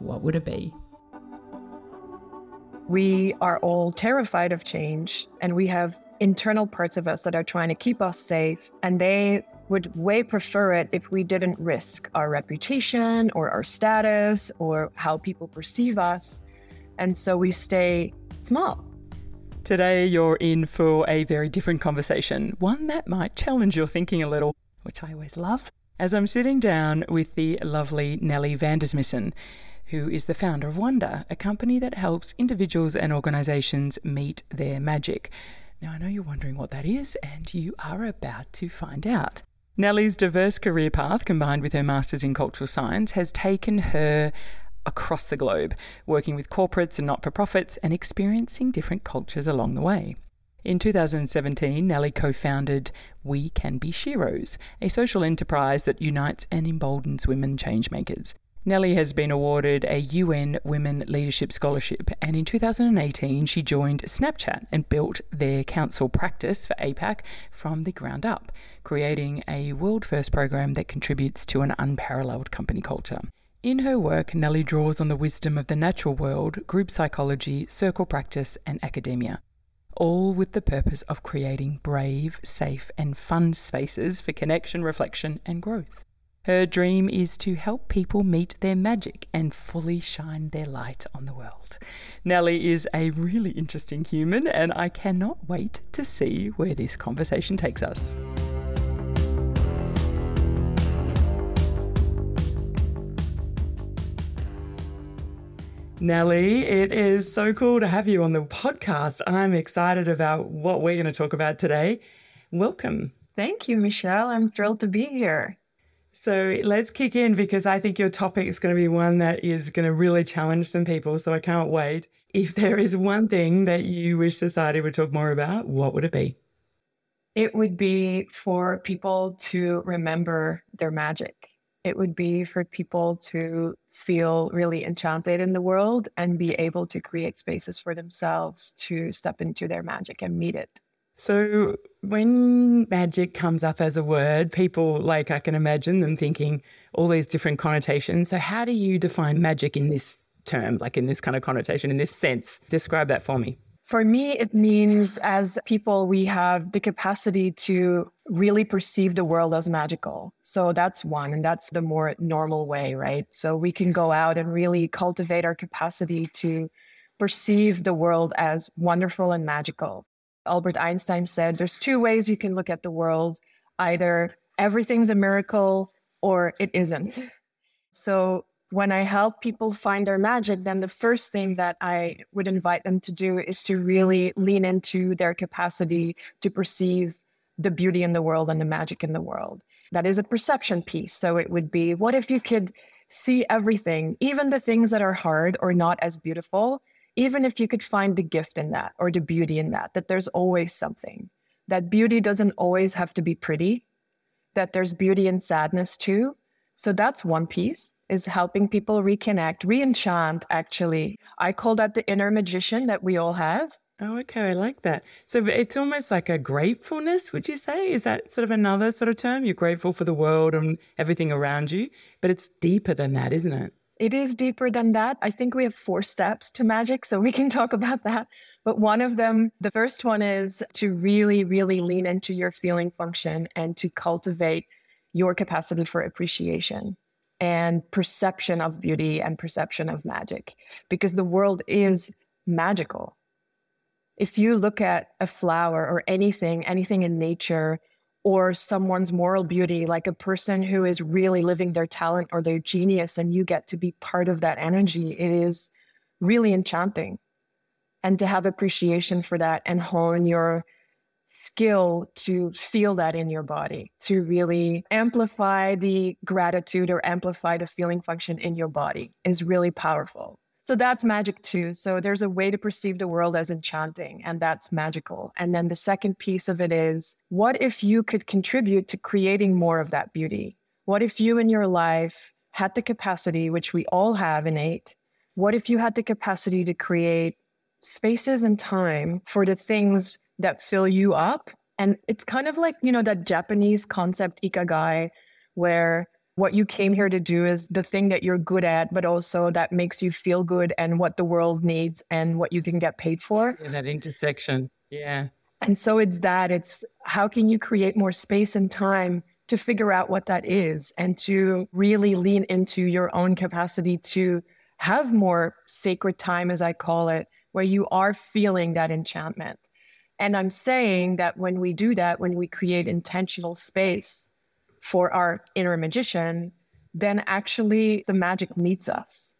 what would it be? We are all terrified of change, and we have internal parts of us that are trying to keep us safe, and they would way prefer it if we didn't risk our reputation or our status or how people perceive us. And so we stay small. Today, you're in for a very different conversation, one that might challenge your thinking a little, which I always love, as I'm sitting down with the lovely Nele Vandersmissen who is the founder of Wondr, a company that helps individuals and organizations meet their magic. Now, I know you're wondering what that is, and you are about to find out. Nele's diverse career path, combined with her master's in cultural science, has taken her across the globe, working with corporates and not for profits and experiencing different cultures along the way. In 2017, Nele co founded We Can Be Sheroes, a social enterprise that unites and emboldens women changemakers. Nele has been awarded a UN Women Leadership Scholarship, and in 2018 she joined Snapchat and built their council practice for APAC from the ground up, creating a world first program that contributes to an unparalleled company culture. In her work, Nele draws on the wisdom of the natural world, group psychology, circle practice, and academia, all with the purpose of creating brave, safe, and fun spaces for connection, reflection, and growth. Her dream is to help people meet their magic and fully shine their light on the world. Nele is a really interesting human, and I cannot wait to see where this conversation takes us. Nele, it is so cool to have you on the podcast. I'm excited about what we're going to talk about today. Welcome. Thank you, Michelle. I'm thrilled to be here. So let's kick in because I think your topic is going to be one that is going to really challenge some people. So I can't wait. If there is one thing that you wish society would talk more about, what would it be? It would be for people to remember their magic. It would be for people to feel really enchanted in the world and be able to create spaces for themselves to step into their magic and meet it. So when magic comes up as a word, people like I can imagine them thinking all these different connotations. So how do you define magic in this term, like in this kind of connotation, in this sense? Describe that for me. For me, it means as people, we have the capacity to really perceive the world as magical. So that's one, and that's the more normal way, right? So we can go out and really cultivate our capacity to perceive the world as wonderful and magical. Albert Einstein said there's two ways you can look at the world either everything's a miracle or it isn't. So when I help people find their magic, then the first thing that I would invite them to do is to really lean into their capacity to perceive the beauty in the world and the magic in the world. That is a perception piece. So it would be what if you could see everything, even the things that are hard or not as beautiful, even if you could find the gift in that or the beauty in that, that there's always something, that beauty doesn't always have to be pretty, that there's beauty in sadness too. So that's one piece is helping people reconnect, re-enchant actually. I call that the inner magician that we all have. Oh, okay. I like that. So it's almost like a gratefulness, would you say? Is that sort of another sort of term? You're grateful for the world and everything around you, but it's deeper than that, isn't it? It is deeper than that. I think we have four steps to magic, so we can talk about that. But one of them, the first one is to really, really lean into your feeling function and to cultivate your capacity for appreciation and perception of beauty and perception of magic, because the world is magical. If you look at a flower or anything, anything in nature, or someone's moral beauty, like a person who is really living their talent or their genius, and you get to be part of that energy, it is really enchanting. And to have appreciation for that and hone your skill to feel that in your body, to really amplify the gratitude or amplify the feeling function in your body is really powerful. So that's magic too. So there's a way to perceive the world as enchanting, and that's magical. And then the second piece of it is what if you could contribute to creating more of that beauty? What if you in your life had the capacity, which we all have innate, what if you had the capacity to create spaces and time for the things that fill you up? And it's kind of like, you know, that Japanese concept, ikigai, where what you came here to do is the thing that you're good at, but also that makes you feel good and what the world needs and what you can get paid for. Yeah, that intersection. Yeah. And so it's that it's how can you create more space and time to figure out what that is and to really lean into your own capacity to have more sacred time, as I call it, where you are feeling that enchantment. And I'm saying that when we do that, when we create intentional space, for our inner magician, then actually the magic meets us.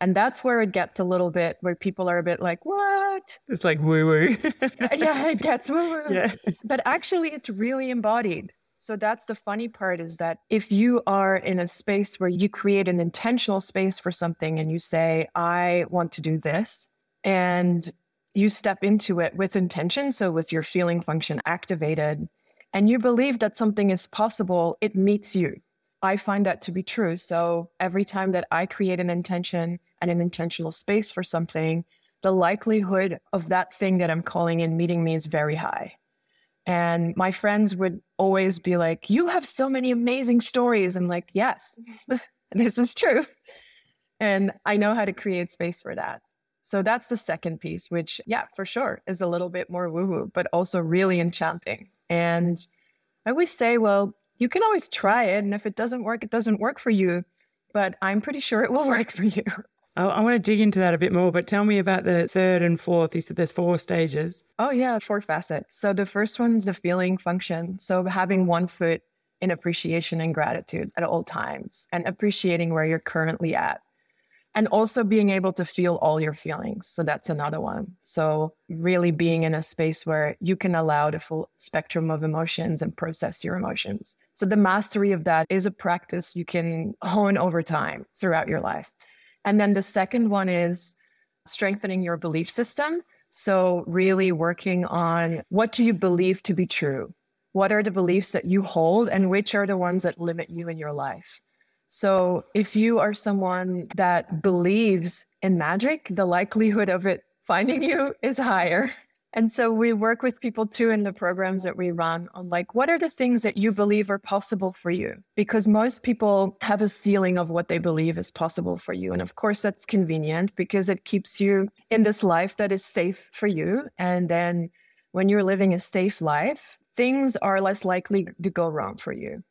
And that's where it gets a little bit where people are a bit like, what? It's like woo woo. yeah, it gets woo woo. Yeah. But actually, it's really embodied. So that's the funny part is that if you are in a space where you create an intentional space for something and you say, I want to do this, and you step into it with intention, so with your feeling function activated, and you believe that something is possible, it meets you. I find that to be true. So every time that I create an intention and an intentional space for something, the likelihood of that thing that I'm calling in meeting me is very high. And my friends would always be like, You have so many amazing stories. I'm like, Yes, this is true. And I know how to create space for that. So that's the second piece, which, yeah, for sure is a little bit more woo woo, but also really enchanting. And I always say, well, you can always try it. And if it doesn't work, it doesn't work for you. But I'm pretty sure it will work for you. Oh, I, I want to dig into that a bit more, but tell me about the third and fourth. You said there's four stages. Oh, yeah, four facets. So the first one's the feeling function. So having one foot in appreciation and gratitude at all times and appreciating where you're currently at and also being able to feel all your feelings. So that's another one. So really being in a space where you can allow the full spectrum of emotions and process your emotions. So the mastery of that is a practice you can hone over time throughout your life. And then the second one is strengthening your belief system. So really working on what do you believe to be true? What are the beliefs that you hold and which are the ones that limit you in your life? So if you are someone that believes in magic, the likelihood of it finding you is higher. And so we work with people too in the programs that we run on like, what are the things that you believe are possible for you? Because most people have a ceiling of what they believe is possible for you. And of course, that's convenient because it keeps you in this life that is safe for you. And then when you're living a safe life, things are less likely to go wrong for you.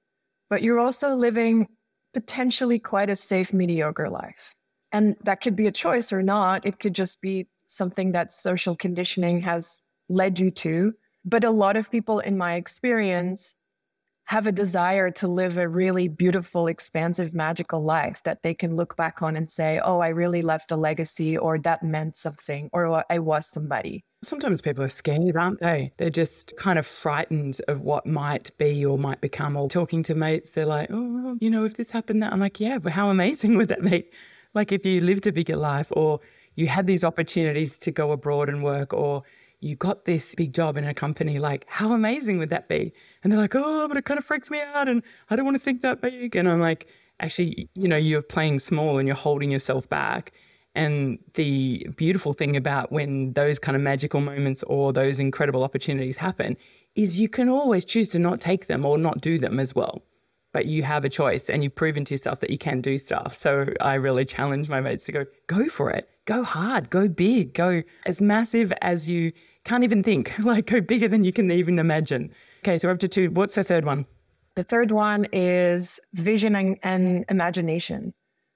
But you're also living potentially quite a safe, mediocre life. And that could be a choice or not. It could just be something that social conditioning has led you to. But a lot of people, in my experience, have a desire to live a really beautiful, expansive, magical life that they can look back on and say, oh, I really left a legacy, or that meant something, or I was somebody. Sometimes people are scared, aren't they? They're just kind of frightened of what might be or might become. Or talking to mates, they're like, oh, you know, if this happened, that I'm like, yeah, but how amazing would that be? Like if you lived a bigger life or you had these opportunities to go abroad and work or you got this big job in a company, like how amazing would that be? And they're like, oh, but it kind of freaks me out and I don't want to think that big. And I'm like, actually, you know, you're playing small and you're holding yourself back and the beautiful thing about when those kind of magical moments or those incredible opportunities happen is you can always choose to not take them or not do them as well. But you have a choice and you've proven to yourself that you can do stuff. So I really challenge my mates to go, go for it. Go hard, go big, go as massive as you can't even think, like go bigger than you can even imagine. Okay, so we're up to two. What's the third one? The third one is vision and, and imagination.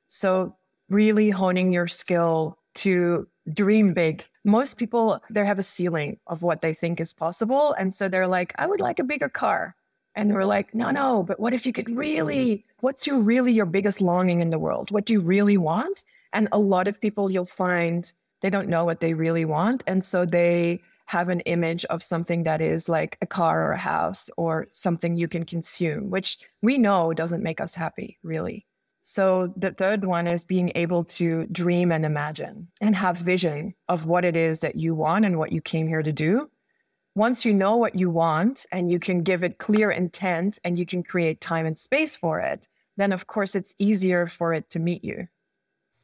So really honing your skill to dream big. Most people, they have a ceiling of what they think is possible. And so they're like, I would like a bigger car. And we're like, no, no, but what if you could really, what's your really your biggest longing in the world? What do you really want? And a lot of people you'll find they don't know what they really want. And so they have an image of something that is like a car or a house or something you can consume, which we know doesn't make us happy, really. So the third one is being able to dream and imagine and have vision of what it is that you want and what you came here to do. Once you know what you want and you can give it clear intent and you can create time and space for it, then of course it's easier for it to meet you.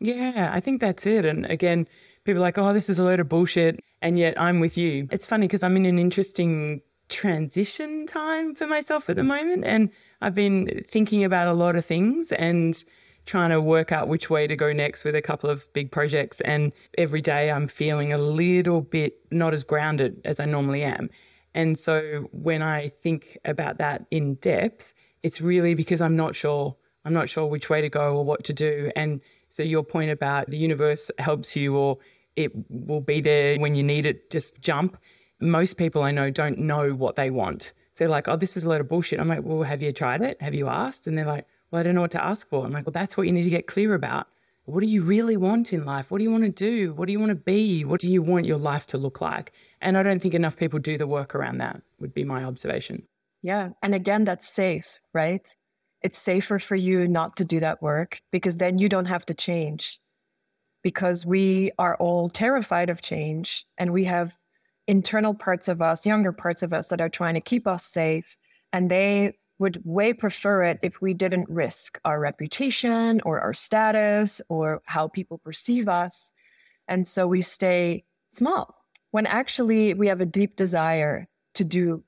Yeah, I think that's it. And again, people are like, oh, this is a load of bullshit. And yet I'm with you. It's funny because I'm in an interesting transition time for myself at the moment. And I've been thinking about a lot of things and trying to work out which way to go next with a couple of big projects. And every day I'm feeling a little bit not as grounded as I normally am. And so when I think about that in depth, it's really because I'm not sure. I'm not sure which way to go or what to do. And so your point about the universe helps you or it will be there when you need it, just jump. Most people I know don't know what they want they're like, oh, this is a load of bullshit. I'm like, well, have you tried it? Have you asked? And they're like, well, I don't know what to ask for. I'm like, well, that's what you need to get clear about. What do you really want in life? What do you want to do? What do you want to be? What do you want your life to look like? And I don't think enough people do the work around that, would be my observation. Yeah. And again, that's safe, right? It's safer for you not to do that work because then you don't have to change. Because we are all terrified of change and we have internal parts of us, younger parts of us that are trying to keep us safe. And they would way prefer it if we didn't risk our reputation or our status or how people perceive us. And so we stay small when actually we have a deep desire to do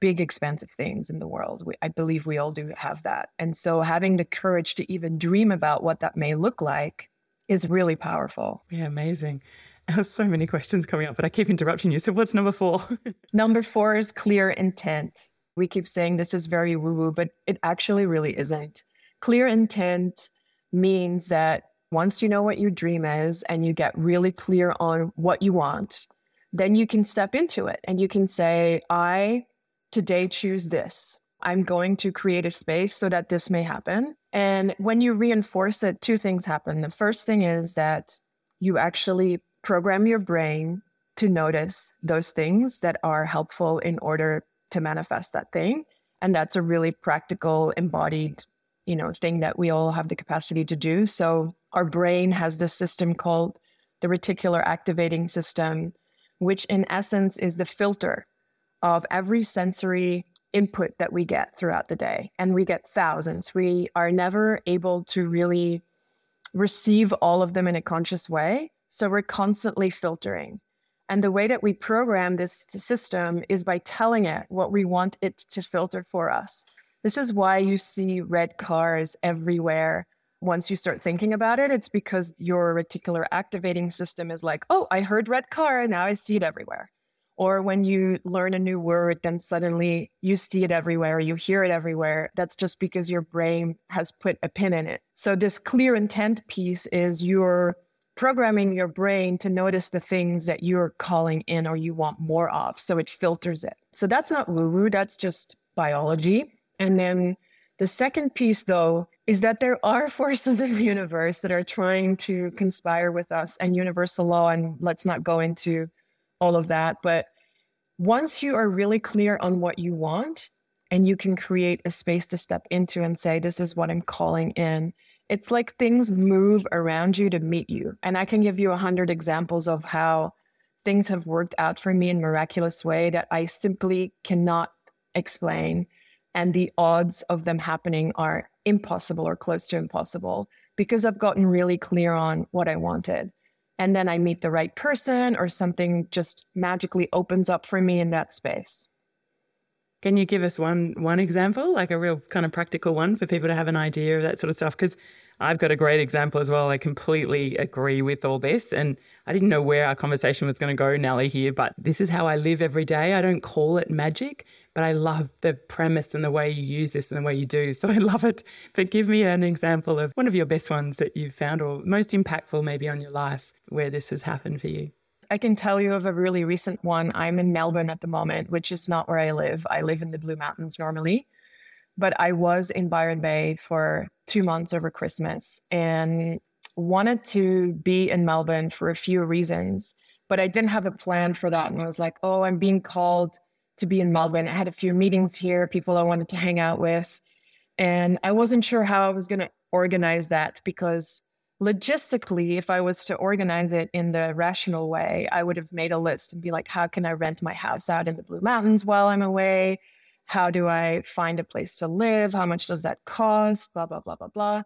big, expensive things in the world. We, I believe we all do have that. And so having the courage to even dream about what that may look like is really powerful. Yeah, amazing. have so many questions coming up, but I keep interrupting you. So, what's number four? number four is clear intent. We keep saying this is very woo woo, but it actually really isn't. Clear intent means that once you know what your dream is and you get really clear on what you want, then you can step into it and you can say, I today choose this. I'm going to create a space so that this may happen. And when you reinforce it, two things happen. The first thing is that you actually program your brain to notice those things that are helpful in order to manifest that thing. And that's a really practical, embodied, you know, thing that we all have the capacity to do. So our brain has this system called the reticular activating system, which in essence is the filter of every sensory input that we get throughout the day. And we get thousands. We are never able to really receive all of them in a conscious way. So we're constantly filtering. And the way that we program this system is by telling it what we want it to filter for us. This is why you see red cars everywhere. Once you start thinking about it, it's because your reticular activating system is like, oh, I heard red car, and now I see it everywhere. Or when you learn a new word, then suddenly you see it everywhere, you hear it everywhere. That's just because your brain has put a pin in it. So, this clear intent piece is you're programming your brain to notice the things that you're calling in or you want more of. So it filters it. So that's not woo woo, that's just biology. And then the second piece, though, is that there are forces in the universe that are trying to conspire with us and universal law. And let's not go into all of that. But once you are really clear on what you want and you can create a space to step into and say, this is what I'm calling in it's like things move around you to meet you. And I can give you a hundred examples of how things have worked out for me in miraculous way that I simply cannot explain. And the odds of them happening are impossible or close to impossible because I've gotten really clear on what I wanted. And then I meet the right person or something just magically opens up for me in that space. Can you give us one one example, like a real kind of practical one for people to have an idea of that sort of stuff? Because I've got a great example as well. I completely agree with all this. And I didn't know where our conversation was going to go, Nele, here, but this is how I live every day. I don't call it magic, but I love the premise and the way you use this and the way you do. So I love it. But give me an example of one of your best ones that you've found or most impactful maybe on your life where this has happened for you. I can tell you of a really recent one. I'm in Melbourne at the moment, which is not where I live. I live in the Blue Mountains normally, but I was in Byron Bay for two months over Christmas and wanted to be in Melbourne for a few reasons. But I didn't have a plan for that. And I was like, oh, I'm being called to be in Melbourne. I had a few meetings here, people I wanted to hang out with. And I wasn't sure how I was going to organize that because logistically, if I was to organize it in the rational way, I would have made a list and be like, how can I rent my house out in the Blue Mountains while I'm away? How do I find a place to live? How much does that cost? Blah, blah, blah, blah, blah.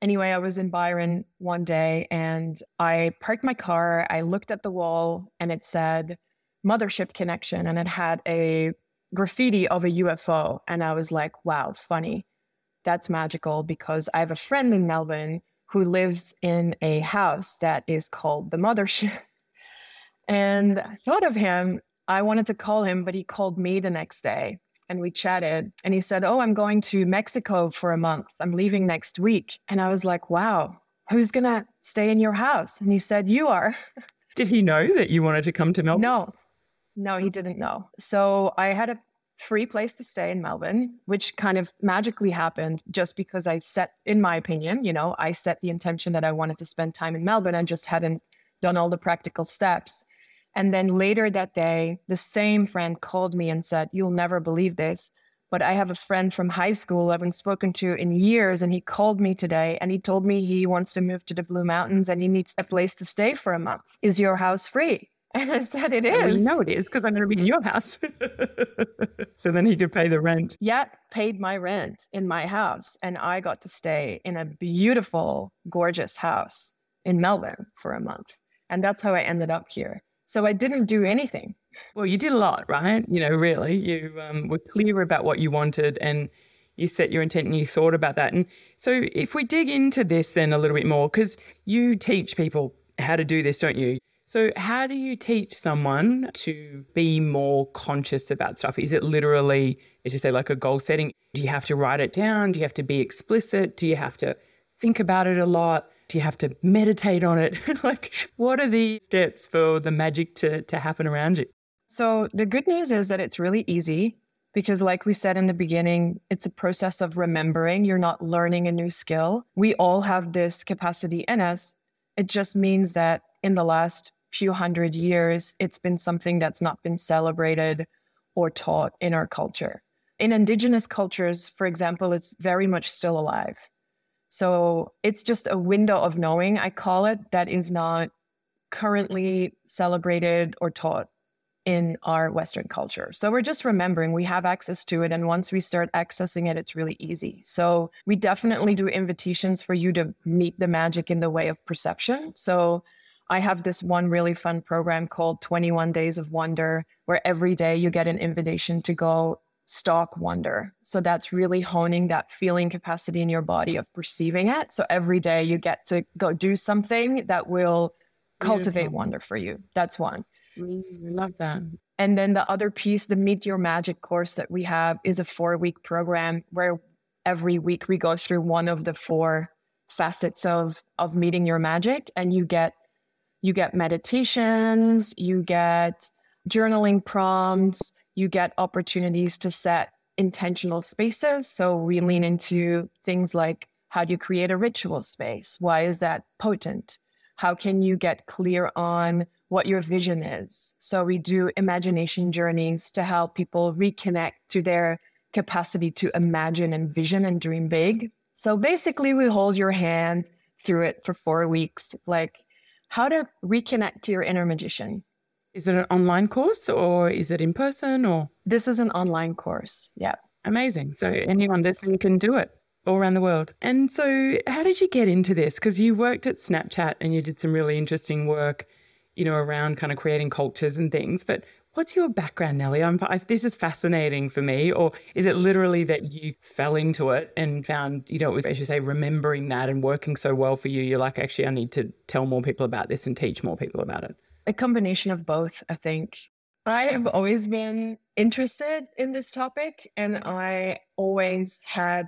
Anyway, I was in Byron one day and I parked my car. I looked at the wall and it said Mothership Connection and it had a graffiti of a UFO. And I was like, wow, funny. That's magical because I have a friend in Melbourne who lives in a house that is called the Mothership. and I thought of him. I wanted to call him, but he called me the next day and we chatted. And he said, Oh, I'm going to Mexico for a month. I'm leaving next week. And I was like, Wow, who's going to stay in your house? And he said, You are. Did he know that you wanted to come to Melbourne? No, no, he didn't know. So I had a free place to stay in Melbourne, which kind of magically happened just because I set, in my opinion, you know, I set the intention that I wanted to spend time in Melbourne and just hadn't done all the practical steps. And then later that day, the same friend called me and said, You'll never believe this. But I have a friend from high school I haven't spoken to in years, and he called me today and he told me he wants to move to the Blue Mountains and he needs a place to stay for a month. Is your house free? And I said, It is. No, it is because I'm going to be in your house. so then he could pay the rent. Yeah, paid my rent in my house. And I got to stay in a beautiful, gorgeous house in Melbourne for a month. And that's how I ended up here. So I didn't do anything. Well, you did a lot, right? You know, really, you um, were clear about what you wanted and you set your intent and you thought about that. And so if we dig into this then a little bit more, because you teach people how to do this, don't you? So, how do you teach someone to be more conscious about stuff? Is it literally, as you say, like a goal setting? Do you have to write it down? Do you have to be explicit? Do you have to think about it a lot? Do you have to meditate on it? like, what are the steps for the magic to, to happen around you? So, the good news is that it's really easy because, like we said in the beginning, it's a process of remembering. You're not learning a new skill. We all have this capacity in us. It just means that in the last few hundred years, it's been something that's not been celebrated or taught in our culture. In indigenous cultures, for example, it's very much still alive. So it's just a window of knowing, I call it, that is not currently celebrated or taught in our Western culture. So we're just remembering we have access to it. And once we start accessing it, it's really easy. So we definitely do invitations for you to meet the magic in the way of perception. So I have this one really fun program called 21 Days of Wonder, where every day you get an invitation to go stalk wonder. So that's really honing that feeling capacity in your body of perceiving it. So every day you get to go do something that will cultivate wonder for you. That's one. Mm, I love that. And then the other piece, the Meet Your Magic course that we have, is a four week program where every week we go through one of the four facets of of meeting your magic and you get you get meditations, you get journaling prompts, you get opportunities to set intentional spaces. So we lean into things like how do you create a ritual space? Why is that potent? How can you get clear on what your vision is? So we do imagination journeys to help people reconnect to their capacity to imagine and vision and dream big. So basically, we hold your hand through it for four weeks. Like how to reconnect to your inner magician. Is it an online course or is it in person or? This is an online course. Yeah. Amazing. So anyone listening can do it all around the world. And so how did you get into this? Because you worked at Snapchat and you did some really interesting work, you know, around kind of creating cultures and things. But What's your background, Nele? I'm, I, this is fascinating for me. Or is it literally that you fell into it and found, you know, it was, as you say, remembering that and working so well for you? You're like, actually, I need to tell more people about this and teach more people about it. A combination of both, I think. I have always been interested in this topic, and I always had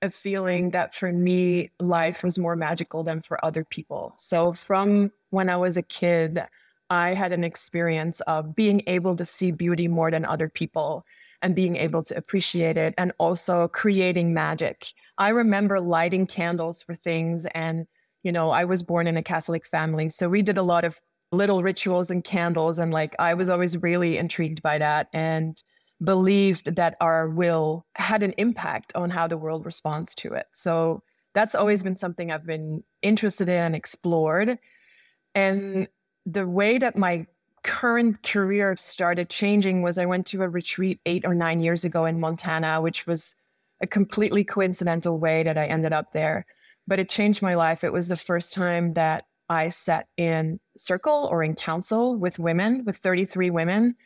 a feeling that for me, life was more magical than for other people. So, from when I was a kid, I had an experience of being able to see beauty more than other people and being able to appreciate it and also creating magic. I remember lighting candles for things and you know, I was born in a Catholic family, so we did a lot of little rituals and candles. And like, I was always really intrigued by that and believed that our will had an impact on how the world responds to it. So that's always been something I've been interested in and explored. And the way that my current career started changing was I went to a retreat eight or nine years ago in Montana, which was a completely coincidental way that I ended up there. But it changed my life. It was the first time that I sat in circle or in council with women, with 33 women.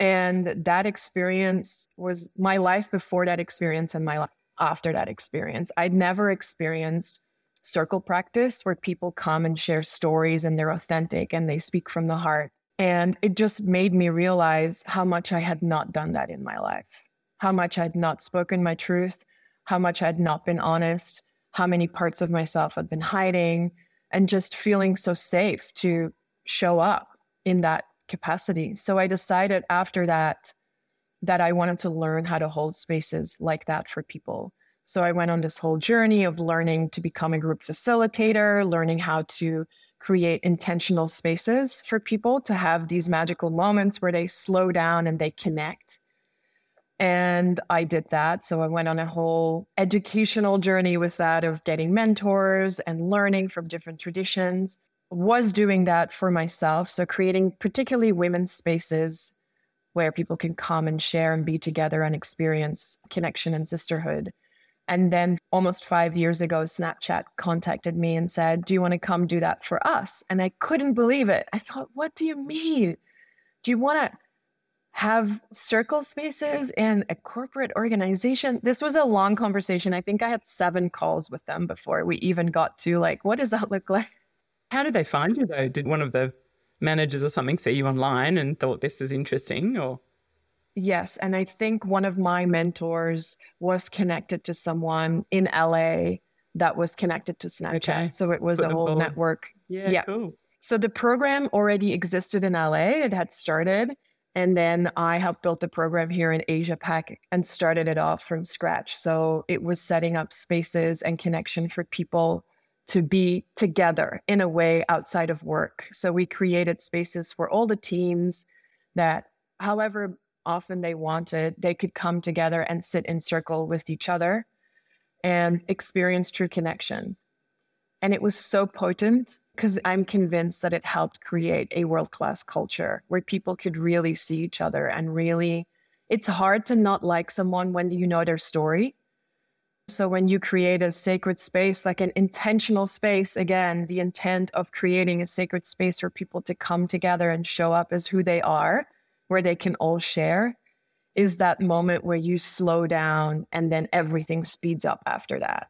And that experience was my life before that experience and my life after that experience. I'd never experienced circle practice where people come and share stories and they're authentic and they speak from the heart. And it just made me realize how much I had not done that in my life, how much I'd not spoken my truth, how much I'd not been honest, how many parts of myself I'd been hiding, and just feeling so safe to show up in that capacity. So I decided after that that I wanted to learn how to hold spaces like that for people. So I went on this whole journey of learning to become a group facilitator, learning how to create intentional spaces for people to have these magical moments where they slow down and they connect. And I did that. So I went on a whole educational journey with that of getting mentors and learning from different traditions. Was doing that for myself. So creating particularly women's spaces where people can come and share and be together and experience connection and sisterhood. And then almost five years ago, Snapchat contacted me and said, Do you want to come do that for us? And I couldn't believe it. I thought, What do you mean? Do you want to have circle spaces in a corporate organization? This was a long conversation. I think I had seven calls with them before we even got to like, what does that look like? How did they find you though? Did one of the managers or something see you online and thought this is interesting or? Yes. And I think one of my mentors was connected to someone in LA that was connected to Snapchat. Okay. So it was Put a whole network. Yeah, yeah. Cool. So the program already existed in LA. It had started. And then I helped build the program here in Asia Pac and started it off from scratch. So it was setting up spaces and connection for people to be together in a way outside of work. So we created spaces for all the teams that, however often they wanted, they could come together and sit in circle with each other and experience true connection. And it was so potent because I'm convinced that it helped create a world class culture where people could really see each other and really, it's hard to not like someone when you know their story. So when you create a sacred space, like an intentional space, again, the intent of creating a sacred space for people to come together and show up as who they are where they can all share is that moment where you slow down and then everything speeds up after that.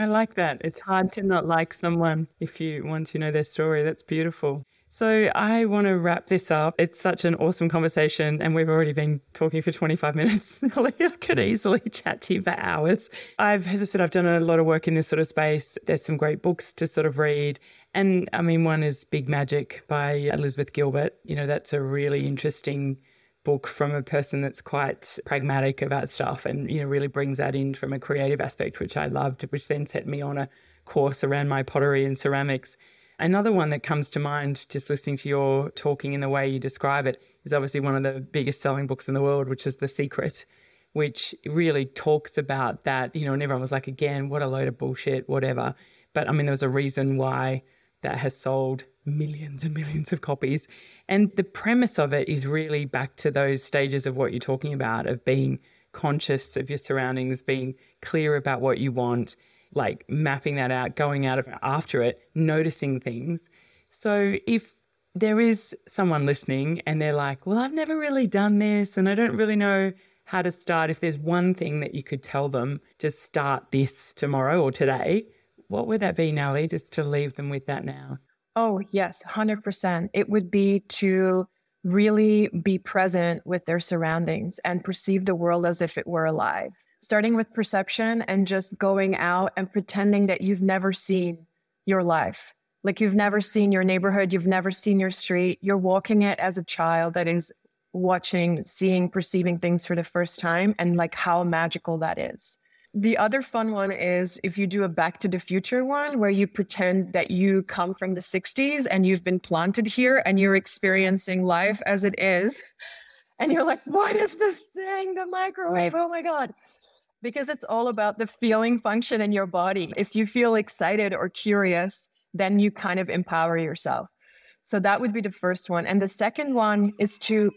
I like that. It's hard to not like someone if you want to know their story. That's beautiful. So I want to wrap this up. It's such an awesome conversation, and we've already been talking for 25 minutes. I could easily chat to you for hours. I've, as I said, I've done a lot of work in this sort of space. There's some great books to sort of read. And I mean, one is Big Magic by Elizabeth Gilbert. You know, that's a really interesting book from a person that's quite pragmatic about stuff and, you know, really brings that in from a creative aspect, which I loved, which then set me on a course around my pottery and ceramics. Another one that comes to mind, just listening to your talking in the way you describe it, is obviously one of the biggest selling books in the world, which is The Secret, which really talks about that, you know, and everyone was like, again, what a load of bullshit, whatever. But I mean, there was a reason why that has sold millions and millions of copies. And the premise of it is really back to those stages of what you're talking about, of being conscious of your surroundings, being clear about what you want, like mapping that out, going out of after it, noticing things. So if there is someone listening and they're like, well, I've never really done this and I don't really know how to start. If there's one thing that you could tell them, just start this tomorrow or today, what would that be, Nele, just to leave them with that now? Oh, yes, 100%. It would be to really be present with their surroundings and perceive the world as if it were alive starting with perception and just going out and pretending that you've never seen your life. Like you've never seen your neighborhood, you've never seen your street. You're walking it as a child that is watching, seeing, perceiving things for the first time and like how magical that is. The other fun one is if you do a back to the future one where you pretend that you come from the 60s and you've been planted here and you're experiencing life as it is. And you're like, what is this thing? The microwave. Oh my God. Because it's all about the feeling function in your body. If you feel excited or curious, then you kind of empower yourself. So that would be the first one. And the second one is to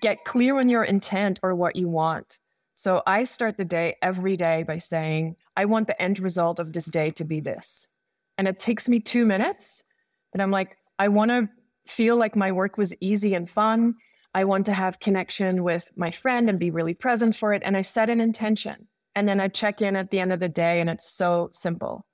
get clear on your intent or what you want. So I start the day every day by saying, I want the end result of this day to be this. And it takes me two minutes. And I'm like, I want to feel like my work was easy and fun. I want to have connection with my friend and be really present for it. And I set an intention. And then I check in at the end of the day, and it's so simple.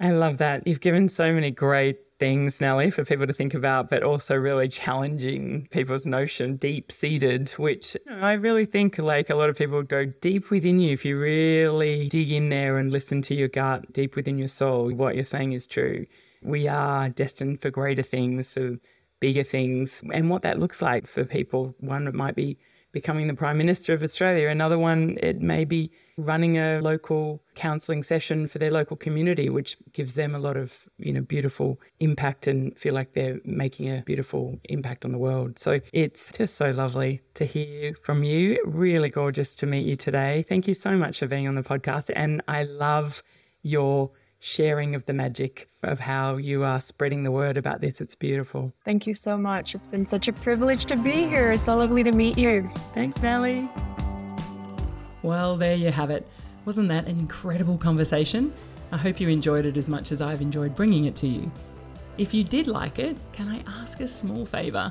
I love that. You've given so many great things, Nele, for people to think about, but also really challenging people's notion, deep seated, which you know, I really think like a lot of people go deep within you. If you really dig in there and listen to your gut, deep within your soul, what you're saying is true. We are destined for greater things, for bigger things, and what that looks like for people. One, it might be becoming the Prime Minister of Australia. Another one, it may be running a local counselling session for their local community, which gives them a lot of, you know, beautiful impact and feel like they're making a beautiful impact on the world. So it's just so lovely to hear from you. Really gorgeous to meet you today. Thank you so much for being on the podcast. And I love your sharing of the magic of how you are spreading the word about this. It's beautiful. Thank you so much. It's been such a privilege to be here. It's so lovely to meet you. Thanks, Nele. Well, there you have it. Wasn't that an incredible conversation? I hope you enjoyed it as much as I've enjoyed bringing it to you. If you did like it, can I ask a small favour?